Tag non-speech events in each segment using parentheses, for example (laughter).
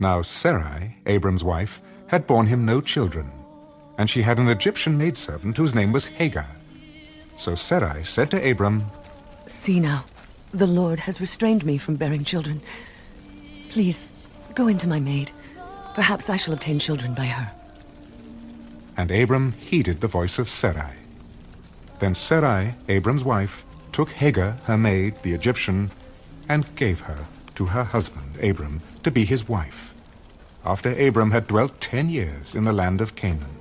Now Sarai, Abram's wife, had borne him no children, and she had an Egyptian maidservant whose name was Hagar. So Sarai said to Abram, See now, the Lord has restrained me from bearing children. Please, go into my maid. Perhaps I shall obtain children by her. And Abram heeded the voice of Sarai. Then Sarai, Abram's wife, took Hagar, her maid, the Egyptian, and gave her to her husband, Abram, to be his wife, after Abram had dwelt ten years in the land of Canaan.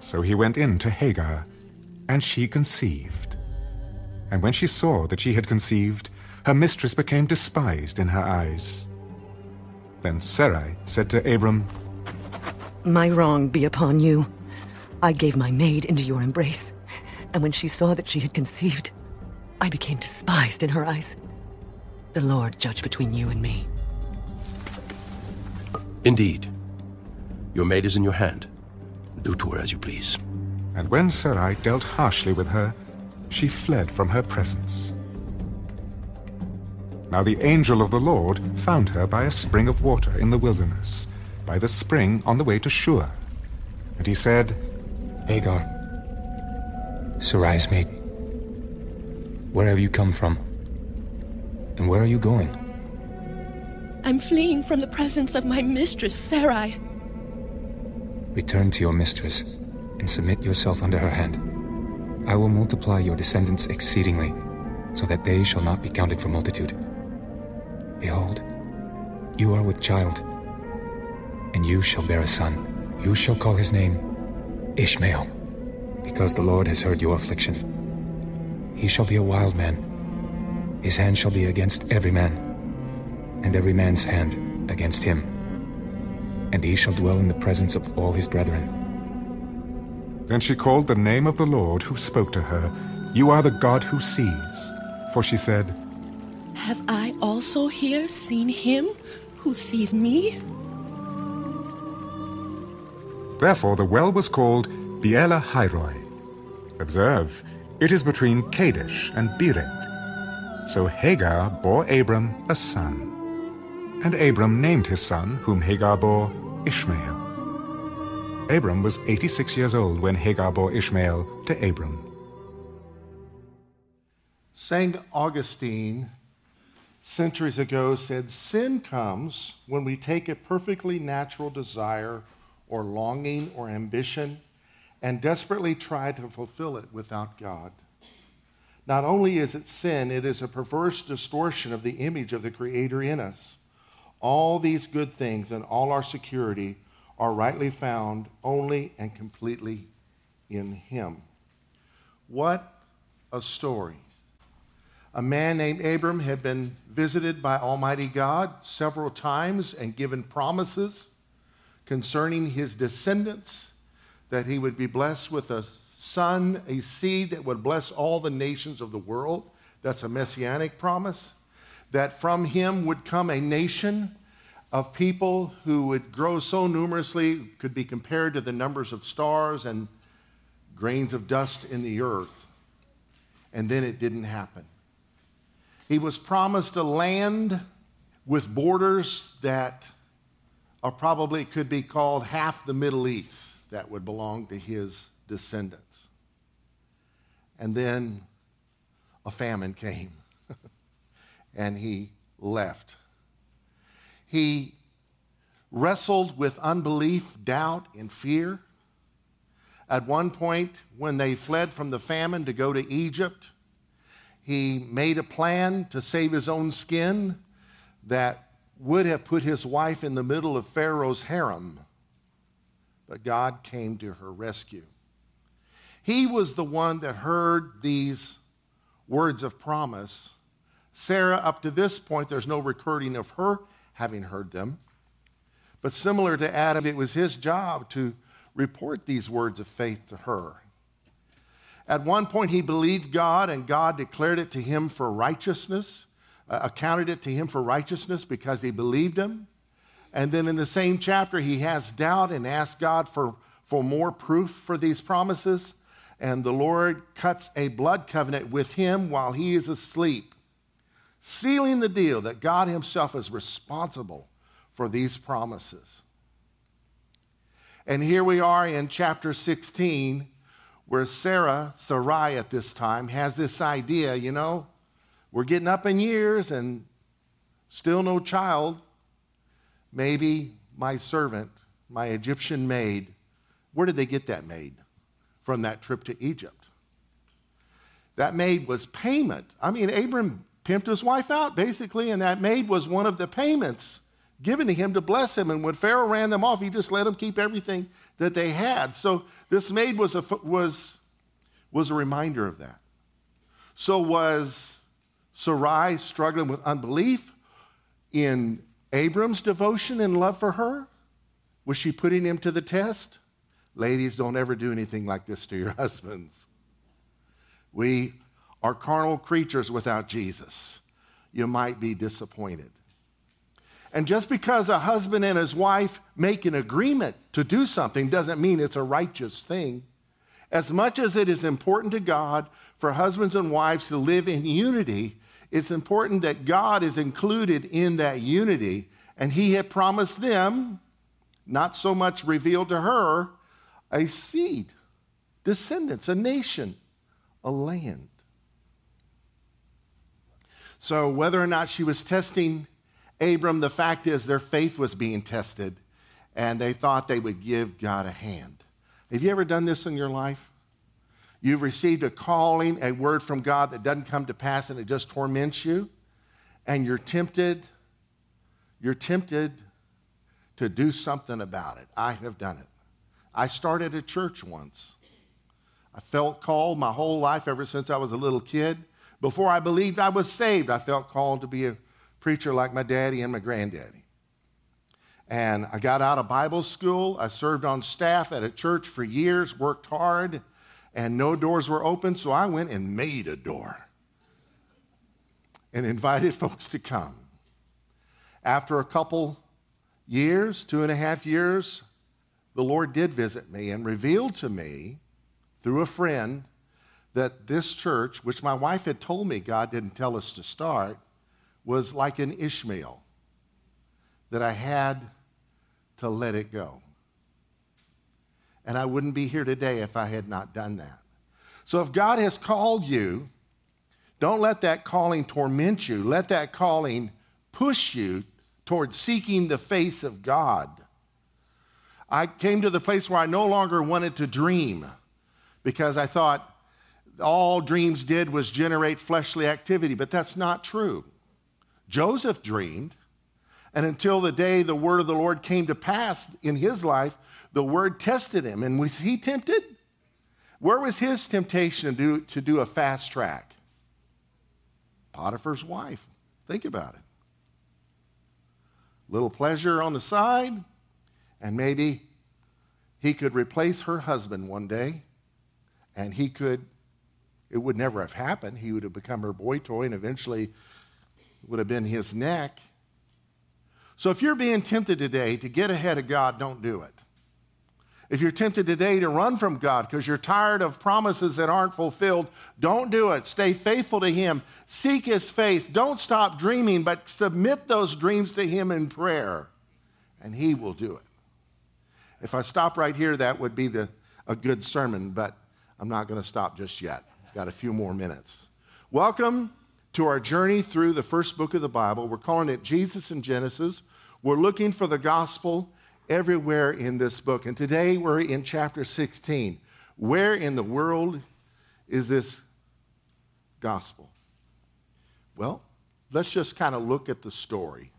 So he went in to Hagar, and she conceived. And when she saw that she had conceived, her mistress became despised in her eyes. Then Sarai said to Abram, My wrong be upon you. I gave my maid into your embrace, and when she saw that she had conceived, I became despised in her eyes. The Lord judge between you and me. Indeed. Your maid is in your hand. Do to her as you please. And when Sarai dealt harshly with her, she fled from her presence. Now the angel of the Lord found her by a spring of water in the wilderness, by the spring on the way to Shur. And he said, Hagar, Sarai's maid, where have you come from? And where are you going? I'm fleeing from the presence of my mistress, Sarai. Return to your mistress and submit yourself under her hand. I will multiply your descendants exceedingly, so that they shall not be counted for multitude. Behold, you are with child, and you shall bear a son. You shall call his name Ishmael, because the Lord has heard your affliction. He shall be a wild man. His hand shall be against every man, and every man's hand against him. And he shall dwell in the presence of all his brethren. Then she called the name of the Lord who spoke to her, You are the God who sees. For she said, Have I also here seen him who sees me? Therefore the well was called Beer Lahai Roi. Observe, it is between Kadesh and Bered. So Hagar bore Abram a son. And Abram named his son, whom Hagar bore, Ishmael. Abram was 86 years old when Hagar bore Ishmael to Abram. St. Augustine, centuries ago, said sin comes when we take a perfectly natural desire or longing or ambition and desperately try to fulfill it without God. Not only is it sin, it is a perverse distortion of the image of the Creator in us. All these good things and all our security are rightly found only and completely in Him. What a story. A man named Abram had been visited by Almighty God several times and given promises concerning his descendants that he would be blessed with a son, a seed that would bless all the nations of the world. That's a messianic promise. That from him would come a nation of people who would grow so numerously, could be compared to the numbers of stars and grains of dust in the earth. And then it didn't happen. He was promised a land with borders that are probably could be called half the Middle East that would belong to his descendants. And then a famine came and he left. He wrestled with unbelief, doubt, and fear. At one point, when they fled from the famine to go to Egypt, he made a plan to save his own skin that would have put his wife in the middle of Pharaoh's harem. But God came to her rescue. He was the one that heard these words of promise. Sarah, up to this point, there's no recording of her having heard them. But similar to Adam, it was his job to report these words of faith to her. At one point, he believed God, and God declared it to him for righteousness, uh, accounted it to him for righteousness because he believed him. And then in the same chapter, he has doubt and asks God for, for more proof for these promises. And the Lord cuts a blood covenant with him while he is asleep, sealing the deal that God himself is responsible for these promises. And here we are in chapter 16, where Sarah, Sarai at this time, has this idea you know, we're getting up in years and still no child. Maybe my servant, my Egyptian maid, where did they get that maid? From that trip to Egypt. That maid was payment. I mean, Abram pimped his wife out, basically, and that maid was one of the payments given to him to bless him. And when Pharaoh ran them off, he just let them keep everything that they had. So this maid was a, was, was a reminder of that. So was Sarai struggling with unbelief in Abram's devotion and love for her? Was she putting him to the test? Ladies, don't ever do anything like this to your (laughs) husbands. We are carnal creatures without Jesus. You might be disappointed. And just because a husband and his wife make an agreement to do something doesn't mean it's a righteous thing. As much as it is important to God for husbands and wives to live in unity, it's important that God is included in that unity. And He had promised them, not so much revealed to her, a seed, descendants, a nation, a land. So, whether or not she was testing Abram, the fact is their faith was being tested, and they thought they would give God a hand. Have you ever done this in your life? You've received a calling, a word from God that doesn't come to pass, and it just torments you, and you're tempted. You're tempted to do something about it. I have done it. I started a church once. I felt called my whole life ever since I was a little kid. Before I believed I was saved, I felt called to be a preacher like my daddy and my granddaddy. And I got out of Bible school. I served on staff at a church for years, worked hard, and no doors were open, so I went and made a door and (laughs) invited folks to come. After a couple years, two and a half years, the Lord did visit me and revealed to me through a friend that this church, which my wife had told me God didn't tell us to start, was like an Ishmael, that I had to let it go. And I wouldn't be here today if I had not done that. So if God has called you, don't let that calling torment you. Let that calling push you towards seeking the face of God. I came to the place where I no longer wanted to dream because I thought all dreams did was generate fleshly activity, but that's not true. Joseph dreamed, and until the day the word of the Lord came to pass in his life, the word tested him. And was he tempted? Where was his temptation to do, to do a fast track? Potiphar's wife. Think about it. Little pleasure on the side, and maybe he could replace her husband one day, and he could, it would never have happened. He would have become her boy toy, and eventually would have been his neck. So if you're being tempted today to get ahead of God, don't do it. If you're tempted today to run from God because you're tired of promises that aren't fulfilled, don't do it. Stay faithful to Him. Seek His face. Don't stop dreaming, but submit those dreams to Him in prayer, and He will do it. If I stop right here, that would be the, a good sermon, but I'm not going to stop just yet. Got a few more minutes. Welcome to our journey through the first book of the Bible. We're calling it Jesus in Genesis. We're looking for the gospel everywhere in this book. And today we're in chapter 16. Where in the world is this gospel? Well, let's just kind of look at the story.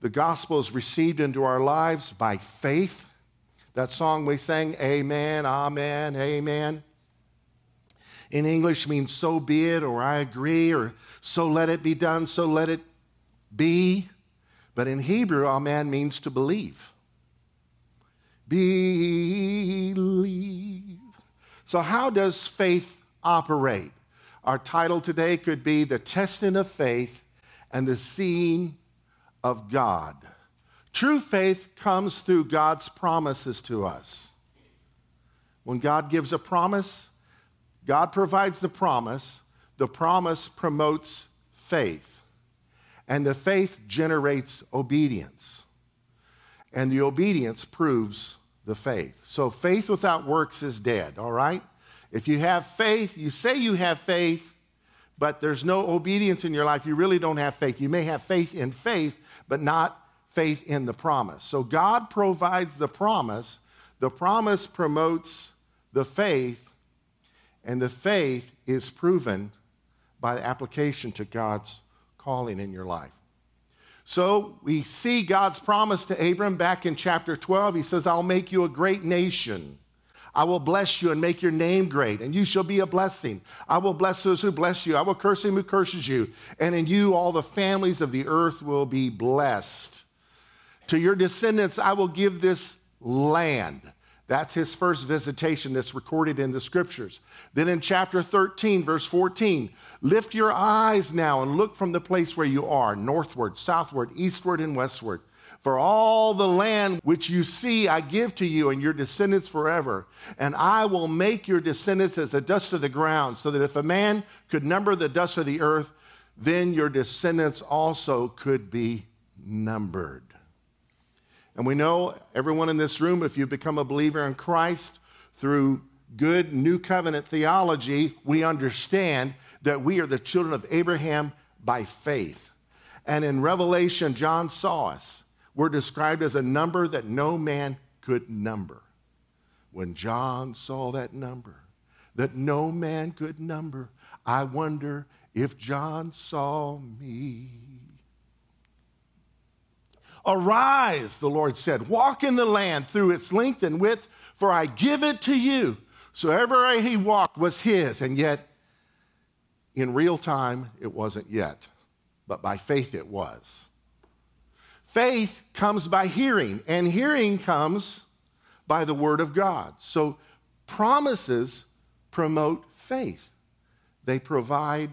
The gospel is received into our lives by faith. That song we sang, Amen, Amen, Amen in English means so be it, or I agree, or so let it be done, so let it be. But in Hebrew, amen means to believe. Believe. So, how does faith operate? Our title today could be The Testing of Faith and the Seeing of God. True faith comes through God's promises to us. When God gives a promise, God provides the promise, the promise promotes faith, and the faith generates obedience. and the obedience proves the faith. So faith without works is dead, all right? If you have faith, you say you have faith, but there's no obedience in your life, you really don't have faith. You may have faith in faith, but not faith in the promise. So God provides the promise, the promise promotes the faith, and the faith is proven by the application to God's calling in your life. So we see God's promise to Abram back in chapter 12. He says, I'll make you a great nation. I will bless you and make your name great, and you shall be a blessing. I will bless those who bless you. I will curse him who curses you. And in you, all the families of the earth will be blessed. To your descendants, I will give this land. That's his first visitation that's recorded in the scriptures. Then in chapter 13, verse 14, lift your eyes now and look from the place where you are, northward, southward, eastward, and westward. For all the land which you see, I give to you and your descendants forever. And I will make your descendants as the dust of the ground, so that if a man could number the dust of the earth, then your descendants also could be numbered. And we know, everyone in this room, if you've become a believer in Christ through good new covenant theology, we understand that we are the children of Abraham by faith. And in Revelation, John saw us. We're described as a number that no man could number. When John saw that number, that no man could number, I wonder if John saw me. Arise, the Lord said, walk in the land through its length and width, for I give it to you. So everywhere he walked was his, and yet in real time it wasn't yet, but by faith it was. Faith comes by hearing, and hearing comes by the word of God. So promises promote faith, they provide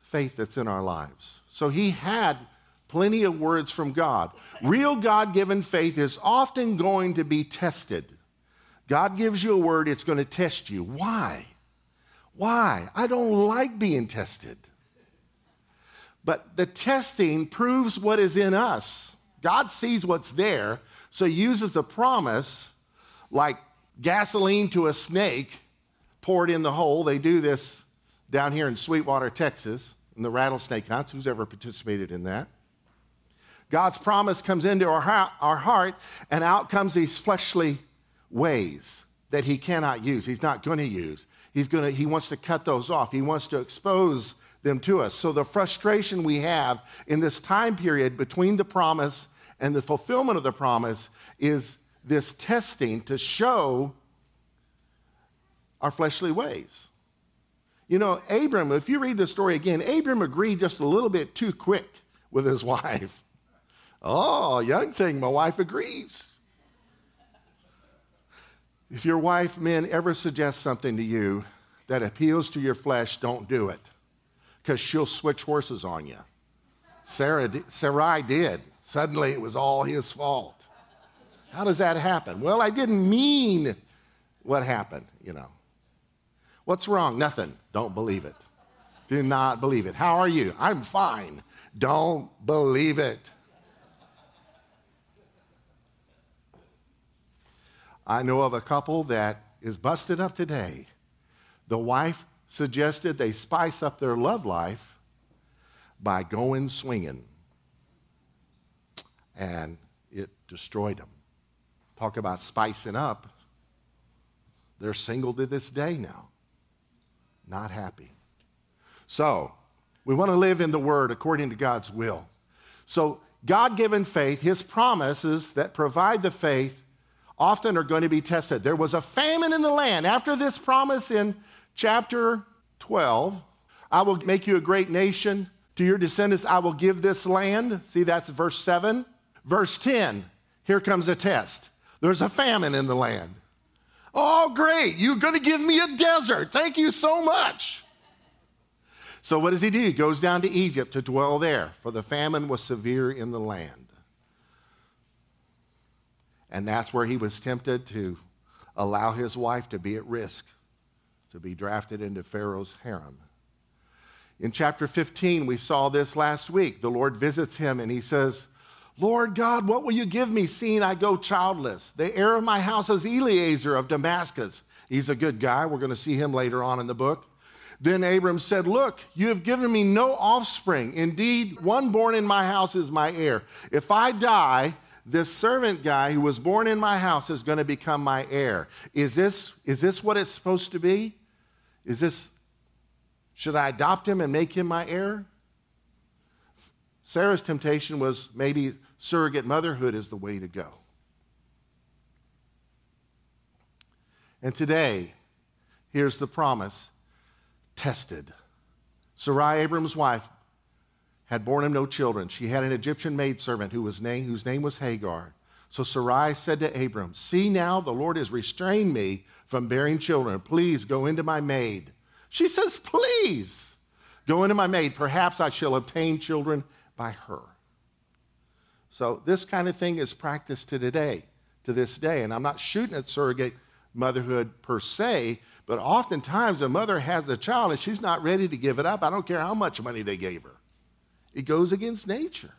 faith that's in our lives. So he had plenty of words from God. Real God given faith is often going to be tested. God gives you a word, it's going to test you. Why? Why? I don't like being tested. But the testing proves what is in us. God sees what's there, so he uses a promise like gasoline to a snake poured in the hole. They do this down here in Sweetwater, Texas, in the rattlesnake hunts. Who's ever participated in that? God's promise comes into our, our heart, and out comes these fleshly ways that He cannot use. He's not going to use. He's going to, He wants to cut those off. He wants to expose them to us. So the frustration we have in this time period between the promise and the fulfillment of the promise is this testing to show our fleshly ways. You know, Abram, if you read the story again, Abram agreed just a little bit too quick with his (laughs) wife. Oh, young thing, my wife agrees. If your wife, men, ever suggests something to you that appeals to your flesh, don't do it because she'll switch horses on you. Sarah, Sarai did. Suddenly it was all his fault. How does that happen? Well, I didn't mean what happened, you know. What's wrong? Nothing. Don't believe it. Do not believe it. How are you? I'm fine. Don't believe it. I know of a couple that is busted up today. The wife suggested they spice up their love life by going swinging. And it destroyed them. Talk about spicing up. They're single to this day now. Not happy. So, we want to live in the Word according to God's will. So, God given faith, His promises that provide the faith often are going to be tested. There was a famine in the land. After this promise in chapter 12, I will make you a great nation. To your descendants, I will give this land. See, that's verse 7. Verse 10, here comes a test. There's a famine in the land. Oh, great. You're going to give me a desert. Thank you so much. So, what does he do? He goes down to Egypt to dwell there, for the famine was severe in the land. And that's where he was tempted to allow his wife to be at risk, to be drafted into Pharaoh's harem. In chapter 15, we saw this last week. The Lord visits him and he says, Lord God, what will you give me, seeing I go childless? The heir of my house is Eliezer of Damascus. He's a good guy. We're going to see him later on in the book. Then Abram said, Look, you have given me no offspring. Indeed, one born in my house is my heir. If I die, this servant guy who was born in my house is going to become my heir. Is this, is this what it's supposed to be? Is this, should I adopt him and make him my heir? Sarah's temptation was maybe surrogate motherhood is the way to go. And today, here's the promise tested. Sarai, Abram's wife, had borne him no children. She had an Egyptian maidservant who was name, whose name was Hagar. So Sarai said to Abram, See now, the Lord has restrained me from bearing children. Please go into my maid. She says, Please go into my maid. Perhaps I shall obtain children by her. So this kind of thing is practiced to today, to this day. And I'm not shooting at surrogate motherhood per se, but oftentimes a mother has a child and she's not ready to give it up. I don't care how much money they gave her. It goes against nature.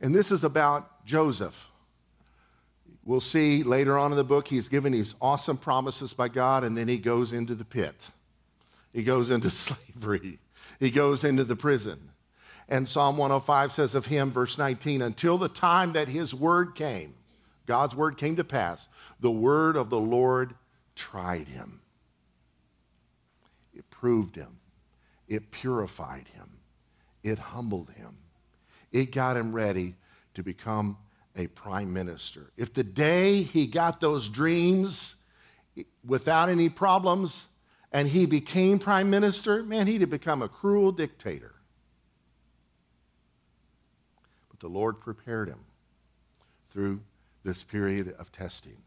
And this is about Joseph. We'll see later on in the book, he's given these awesome promises by God, and then he goes into the pit. He goes into (laughs) slavery. He goes into the prison. And Psalm 105 says of him, verse 19, until the time that his word came, God's word came to pass, the word of the Lord tried him. It proved him. It purified him. It humbled him. It got him ready to become a prime minister. If the day he got those dreams without any problems and he became prime minister, man, he'd have become a cruel dictator. But the Lord prepared him through this period of testing.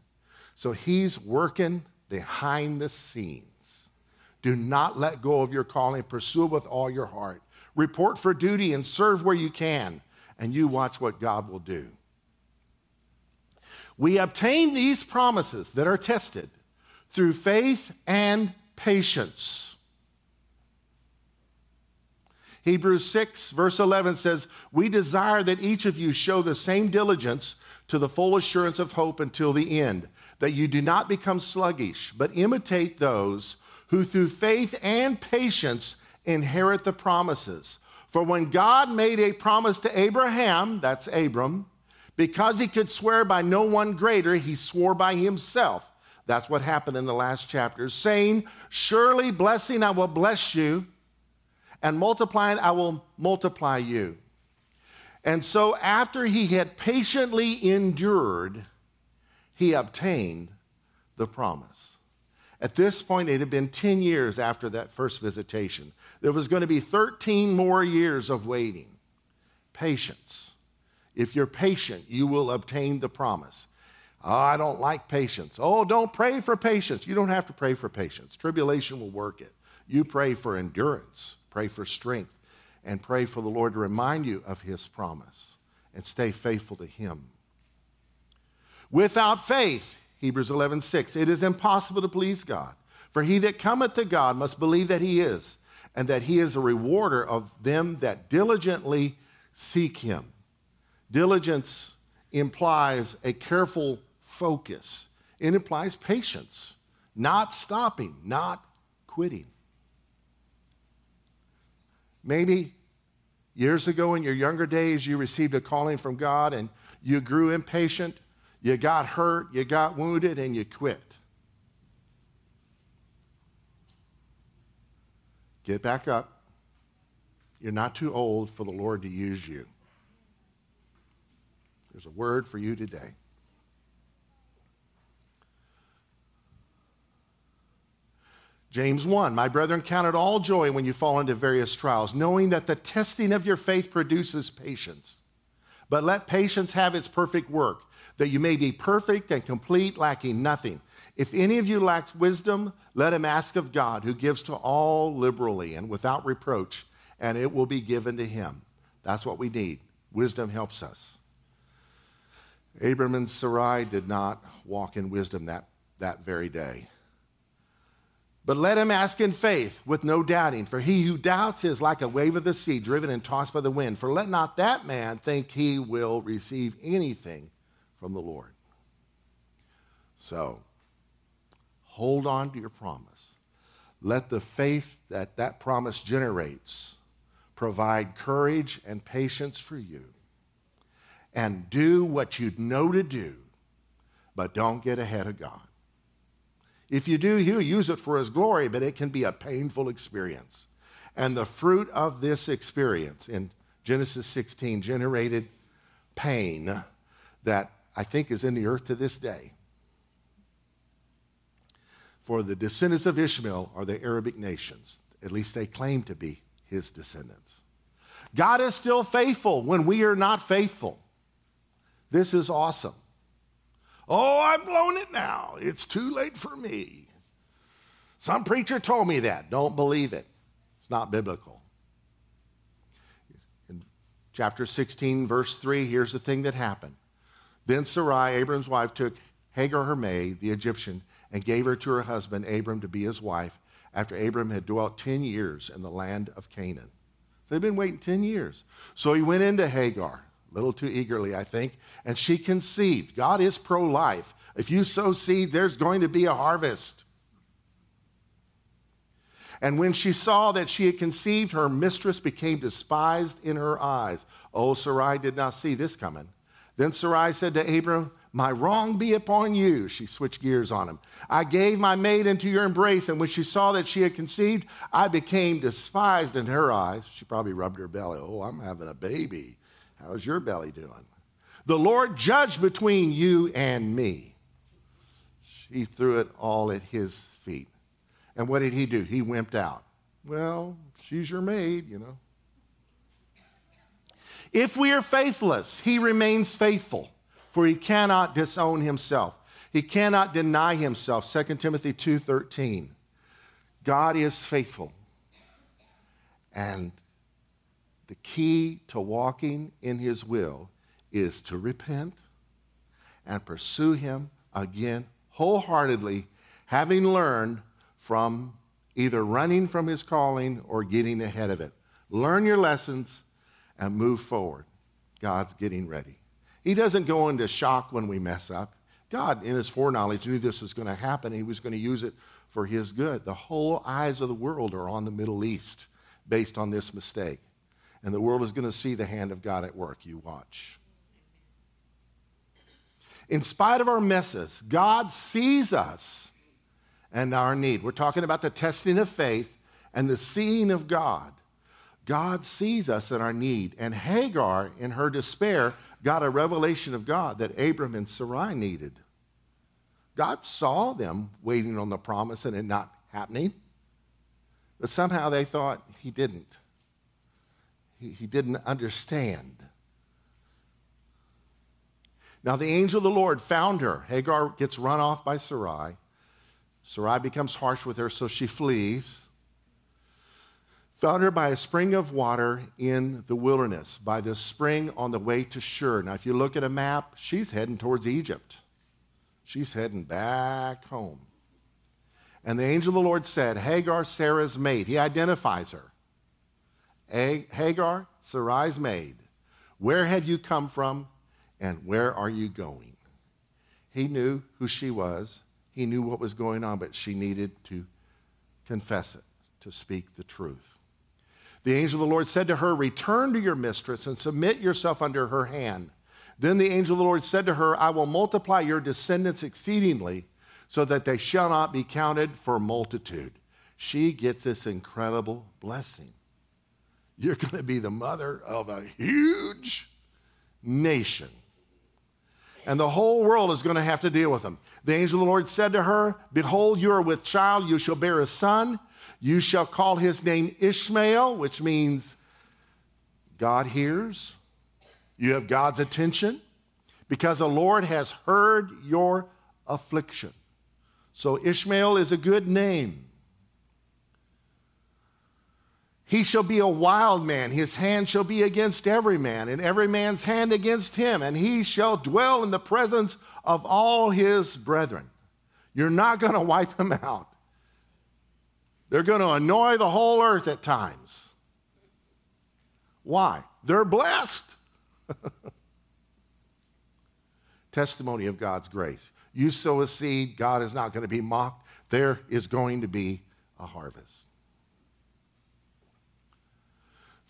So he's working behind the scenes. Do not let go of your calling. Pursue it with all your heart. Report for duty and serve where you can, and you watch what God will do. We obtain these promises that are tested through faith and patience. Hebrews 6, verse 11 says, We desire that each of you show the same diligence to the full assurance of hope until the end, that you do not become sluggish, but imitate those who through faith and patience inherit the promises. For when God made a promise to Abraham, that's Abram, because he could swear by no one greater, he swore by himself. That's what happened in the last chapter, saying, Surely blessing I will bless you, and multiplying I will multiply you. And so, after he had patiently endured, he obtained the promise. At this point, it had been 10 years after that first visitation. There was going to be 13 more years of waiting. Patience. If you're patient, you will obtain the promise. Oh, I don't like patience. Oh, don't pray for patience. You don't have to pray for patience. Tribulation will work it. You pray for endurance, pray for strength, and pray for the Lord to remind you of his promise and stay faithful to him. Without faith, Hebrews 11, 6. It is impossible to please God. For he that cometh to God must believe that he is, and that he is a rewarder of them that diligently seek him. Diligence implies a careful focus, it implies patience, not stopping, not quitting. Maybe years ago in your younger days, you received a calling from God and you grew impatient you got hurt, you got wounded, and you quit. Get back up. You're not too old for the Lord to use you. There's a word for you today. James 1 My brethren, count it all joy when you fall into various trials, knowing that the testing of your faith produces patience. But let patience have its perfect work that you may be perfect and complete, lacking nothing. If any of you lacks wisdom, let him ask of God, who gives to all liberally and without reproach, and it will be given to him. That's what we need. Wisdom helps us. Abram and Sarai did not walk in wisdom that, that very day. But let him ask in faith with no doubting, for he who doubts is like a wave of the sea driven and tossed by the wind. For let not that man think he will receive anything from the Lord. So, hold on to your promise. Let the faith that that promise generates provide courage and patience for you. And do what you know to do, but don't get ahead of God. If you do, He'll use it for His glory, but it can be a painful experience. And the fruit of this experience in Genesis 16 generated pain that I think is in the earth to this day. For the descendants of Ishmael are the Arabic nations. At least they claim to be his descendants. God is still faithful when we are not faithful. This is awesome. Oh, I've blown it now. It's too late for me. Some preacher told me that. Don't believe it. It's not biblical. In chapter 16, verse 3, here's the thing that happened. Then Sarai, Abram's wife, took Hagar, her maid, the Egyptian, and gave her to her husband Abram to be his wife after Abram had dwelt 10 years in the land of Canaan. They've been waiting 10 years. So he went into Hagar a little too eagerly, I think, and she conceived. God is pro life. If you sow seed, there's going to be a harvest. And when she saw that she had conceived, her mistress became despised in her eyes. Oh, Sarai did not see this coming. Then Sarai said to Abram, My wrong be upon you. She switched gears on him. I gave my maid into your embrace, and when she saw that she had conceived, I became despised in her eyes. She probably rubbed her belly. Oh, I'm having a baby. How's your belly doing? The Lord judged between you and me. She threw it all at his feet. And what did he do? He wimped out. Well, she's your maid, you know. If we are faithless, he remains faithful, for he cannot disown himself. He cannot deny himself. 2 Timothy 2:13. God is faithful. And the key to walking in His will is to repent and pursue Him again wholeheartedly, having learned from either running from His calling or getting ahead of it. Learn your lessons and move forward. God's getting ready. He doesn't go into shock when we mess up. God, in His foreknowledge, knew this was going to happen. He was going to use it for His good. The whole eyes of the world are on the Middle East based on this mistake and the world is going to see the hand of God at work. You watch. In spite of our messes, God sees us and our need. We're talking about the testing of faith and the seeing of God. God sees us in our need. And Hagar, in her despair, got a revelation of God that Abram and Sarai needed. God saw them waiting on the promise and it not happening. But somehow they thought he didn't he, he didn't understand. Now, the angel of the Lord found her. Hagar gets run off by Sarai. Sarai becomes harsh with her, so she flees. Found her by a spring of water in the wilderness, by the spring on the way to Shur. Now, if you look at a map, she's heading towards Egypt. She's heading back home. And the angel of the Lord said, Hagar, Sarah's maid. He identifies her. Hagar, Sarai's maid, where have you come from and where are you going? He knew who she was. He knew what was going on, but she needed to confess it, to speak the truth. The angel of the Lord said to her, Return to your mistress and submit yourself under her hand. Then the angel of the Lord said to her, I will multiply your descendants exceedingly, so that they shall not be counted for multitude. She gets this incredible blessing. You're going to be the mother of a huge nation. And the whole world is going to have to deal with them. The angel of the Lord said to her, Behold, you are with child, you shall bear a son. You shall call his name Ishmael, which means God hears. You have God's attention because the Lord has heard your affliction. So Ishmael is a good name. He shall be a wild man. His hand shall be against every man, and every man's hand against him. And he shall dwell in the presence of all his brethren. You're not going to wipe him out. They're going to annoy the whole earth at times. Why? They're blessed. (laughs) Testimony of God's grace. You sow a seed, God is not going to be mocked. There is going to be a harvest.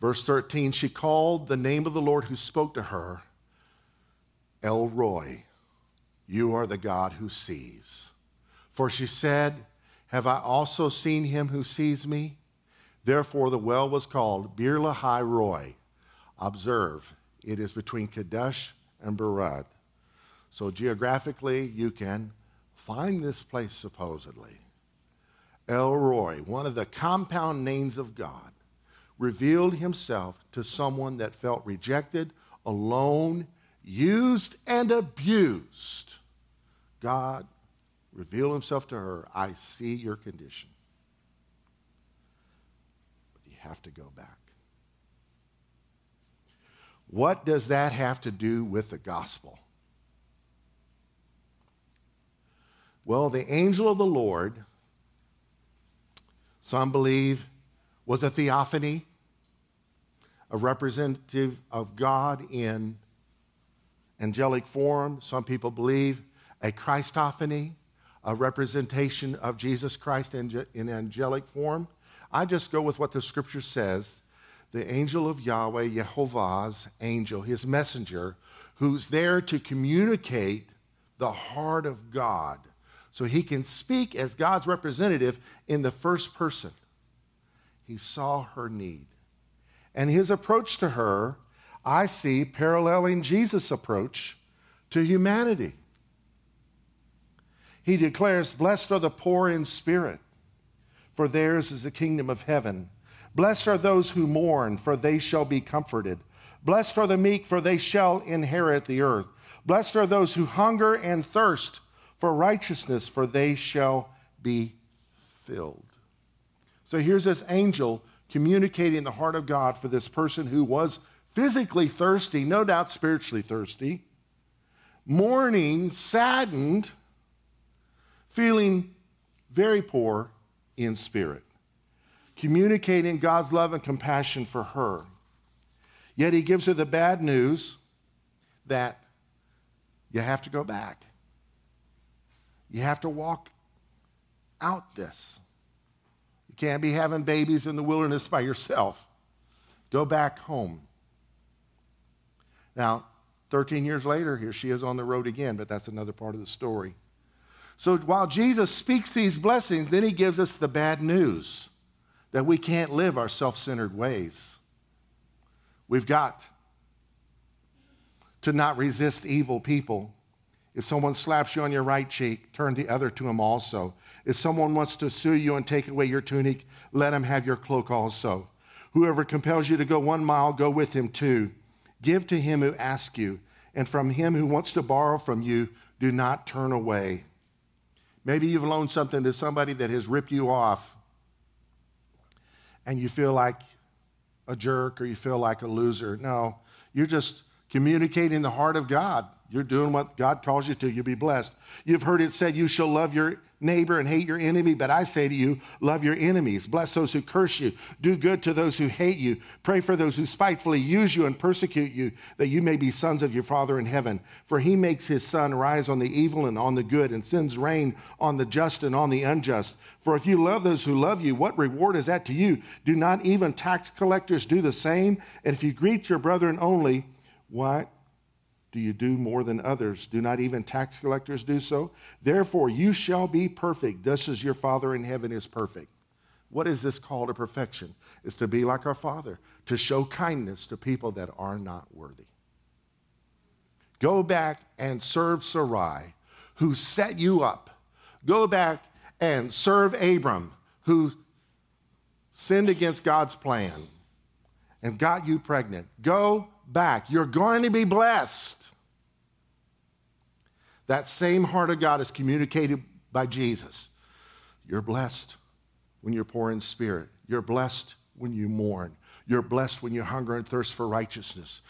Verse 13, she called the name of the Lord who spoke to her El Roi. You are the God who sees. For she said, Have I also seen him who sees me? Therefore the well was called Beer Lahai Roi. Observe, it is between Kadesh and Bered. So geographically, you can find this place supposedly. El Roi, one of the compound names of God, revealed himself to someone that felt rejected, alone, used, and abused. God revealed himself to her. I see your condition. But you have to go back. What does that have to do with the gospel? Well, the angel of the Lord, some believe, was a theophany, a representative of God in angelic form. Some people believe a Christophany, a representation of Jesus Christ in, angelic form. I just go with what the scripture says. The angel of Yahweh, Jehovah's angel, his messenger, who's there to communicate the heart of God so he can speak as God's representative in the first person. He saw her need. And his approach to her, I see paralleling Jesus' approach to humanity. He declares, Blessed are the poor in spirit, for theirs is the kingdom of heaven. Blessed are those who mourn, for they shall be comforted. Blessed are the meek, for they shall inherit the earth. Blessed are those who hunger and thirst for righteousness, for they shall be filled. So here's this angel communicating the heart of God for this person who was physically thirsty, no doubt spiritually thirsty, mourning, saddened, feeling very poor in spirit, communicating God's love and compassion for her. Yet he gives her the bad news that you have to go back. You have to walk out this. You can't be having babies in the wilderness by yourself. Go back home. Now, 13 years later, here she is on the road again, but that's another part of the story. So while Jesus speaks these blessings, then he gives us the bad news that we can't live our self centered ways. We've got to not resist evil people if someone slaps you on your right cheek, turn the other to him also. If someone wants to sue you and take away your tunic, let him have your cloak also. Whoever compels you to go one mile, go with him two. Give to him who asks you, and from him who wants to borrow from you, do not turn away. Maybe you've loaned something to somebody that has ripped you off, and you feel like a jerk or you feel like a loser. No, you're just communicating the heart of God. You're doing what God calls you to. You'll be blessed. You've heard it said, You shall love your neighbor and hate your enemy. But I say to you, love your enemies. Bless those who curse you. Do good to those who hate you. Pray for those who spitefully use you and persecute you, that you may be sons of your Father in heaven. For he makes his sun rise on the evil and on the good, and sends rain on the just and on the unjust. For if you love those who love you, what reward is that to you? Do not even tax collectors do the same? And if you greet your brethren only, what do you do more than others? Do not even tax collectors do so? Therefore, you shall be perfect, just as your Father in heaven is perfect. What is this call to perfection? It's to be like our Father, to show kindness to people that are not worthy. Go back and serve Sarai, who set you up. Go back and serve Abram, who sinned against God's plan and got you pregnant. Go back. You're going to be blessed. That same heart of God is communicated by Jesus. You're blessed when you're poor in spirit. You're blessed when you mourn. You're blessed when you hunger and thirst for righteousness.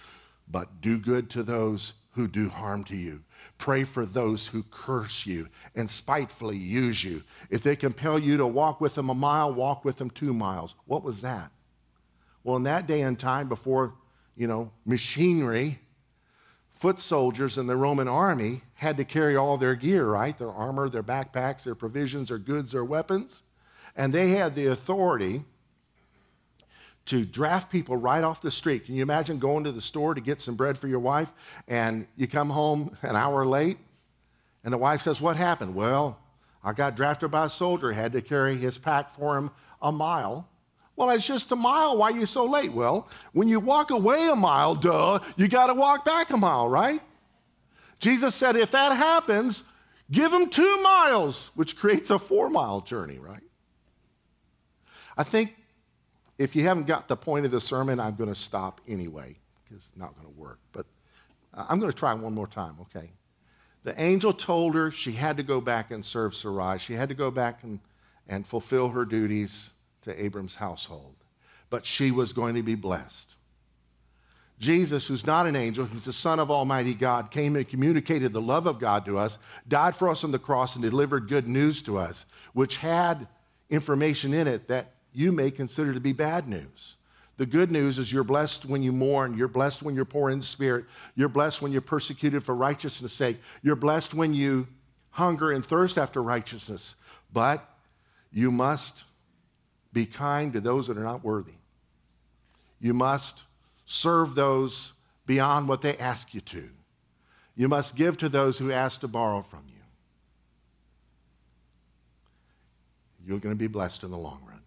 But do good to those who do harm to you. Pray for those who curse you and spitefully use you. If they compel you to walk with them a mile, walk with them two miles. What was that? Well, in that day and time, before, you know, machinery, foot soldiers in the Roman army had to carry all their gear, right? Their armor, their backpacks, their provisions, their goods, their weapons. And they had the authority to draft people right off the street. Can you imagine going to the store to get some bread for your wife and you come home an hour late and the wife says, What happened? Well, I got drafted by a soldier, had to carry his pack for him a mile. Well, it's just a mile. Why are you so late? Well, when you walk away a mile, duh, you got to walk back a mile, right? Jesus said, if that happens, give him two miles, which creates a four mile journey, right? I think if you haven't got the point of the sermon, I'm going to stop anyway because it's not going to work. But uh, I'm going to try one more time, okay? The angel told her she had to go back and serve Sarai. She had to go back and, and fulfill her duties to Abram's household. But she was going to be blessed. Jesus, who's not an angel, who's the Son of Almighty God, came and communicated the love of God to us, died for us on the cross, and delivered good news to us, which had information in it that you may consider to be bad news. The good news is you're blessed when you mourn. You're blessed when you're poor in spirit. You're blessed when you're persecuted for righteousness' sake. You're blessed when you hunger and thirst after righteousness. But you must be kind to those that are not worthy. You must serve those beyond what they ask you to. You must give to those who ask to borrow from you. You're going to be blessed in the long run.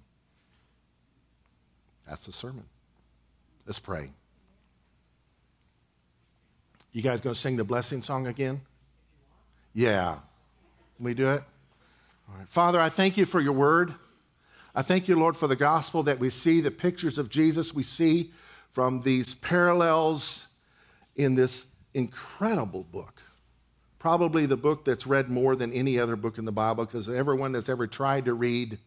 That's the sermon. Let's pray. You guys going to sing the blessing song again? Yeah. Can we do it? All right. Father, I thank you for your word. I thank you, Lord, for the gospel that we see, the pictures of Jesus we see from these parallels in this incredible book. Probably the book that's read more than any other book in the Bible because everyone that's ever tried to read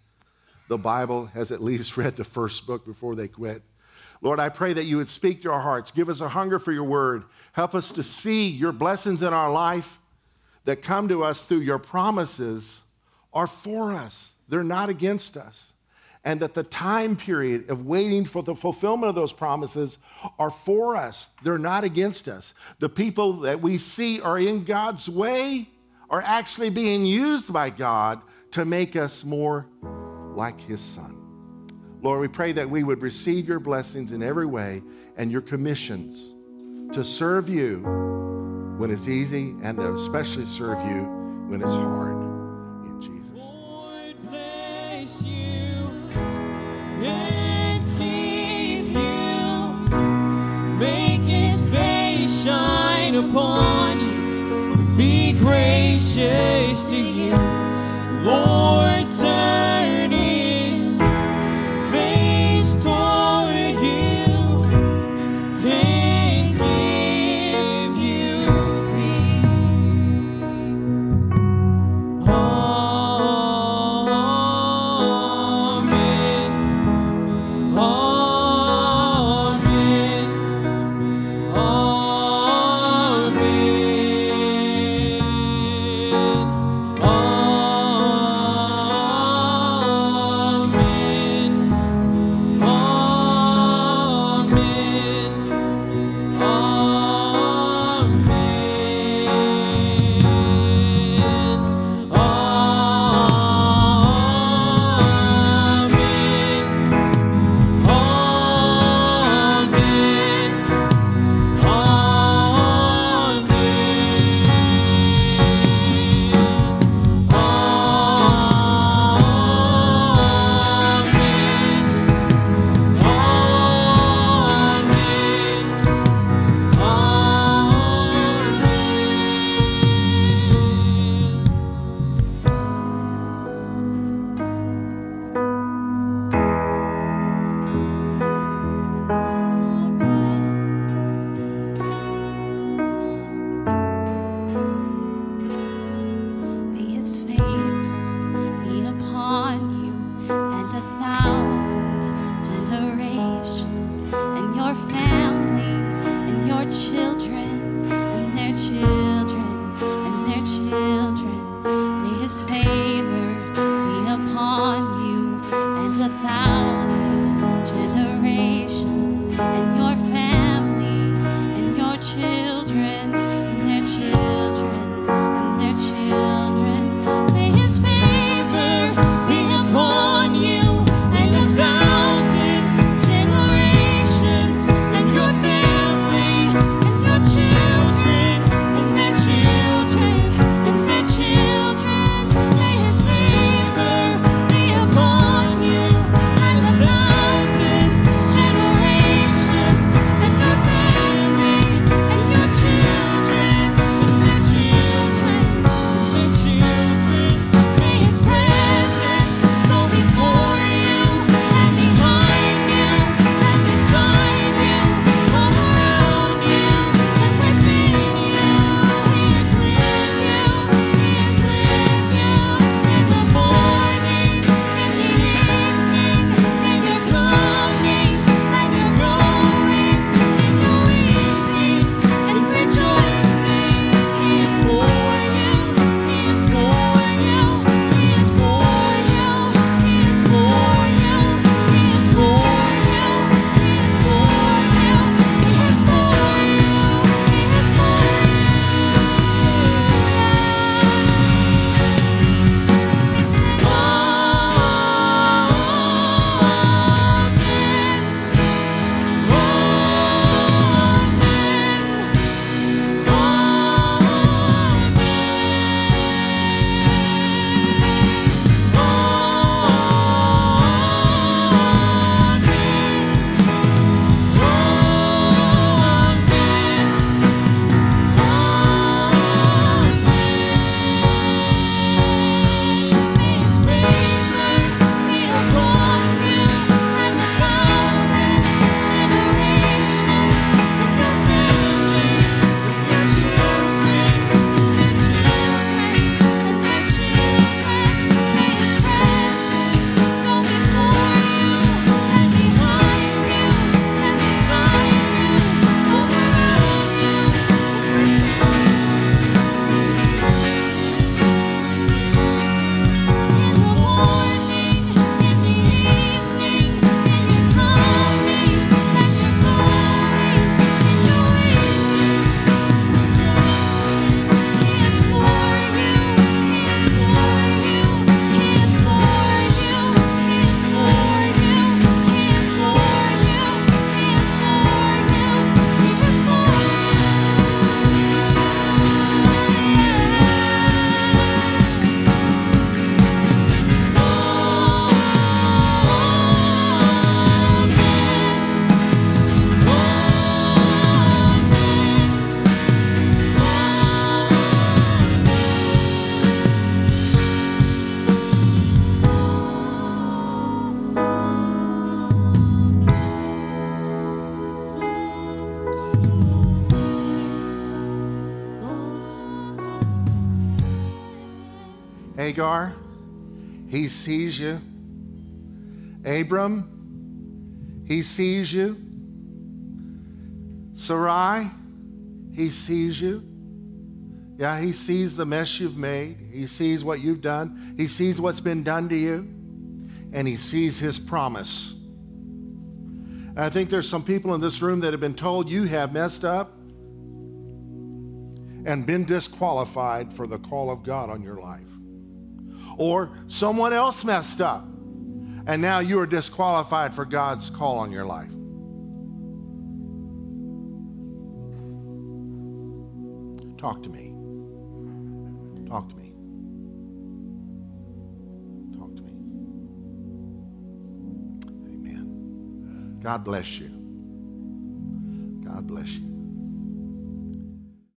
the Bible has at least (laughs) read the first book before they quit. Lord, I pray that you would speak to our hearts. Give us a hunger for your word. Help us to see your blessings in our life that come to us through your promises are for us, they're not against us. And that the time period of waiting for the fulfillment of those promises are for us, they're not against us. The people that we see are in God's way are actually being used by God to make us more like his son. Lord, we pray that we would receive your blessings in every way and your commissions to serve you when it's easy and to especially serve you when it's hard. Shine upon you. Be gracious to you. Lord, Hagar, he sees you. Abram, he sees you. Sarai, he sees you. Yeah, he sees the mess you've made. He sees what you've done. He sees what's been done to you. And he sees his promise. And I think there's some people in this room that have been told you have messed up and been disqualified for the call of God on your life or someone else messed up. And now you are disqualified for God's call on your life. Talk to me. Talk to me. Talk to me. Amen. God bless you. God bless you.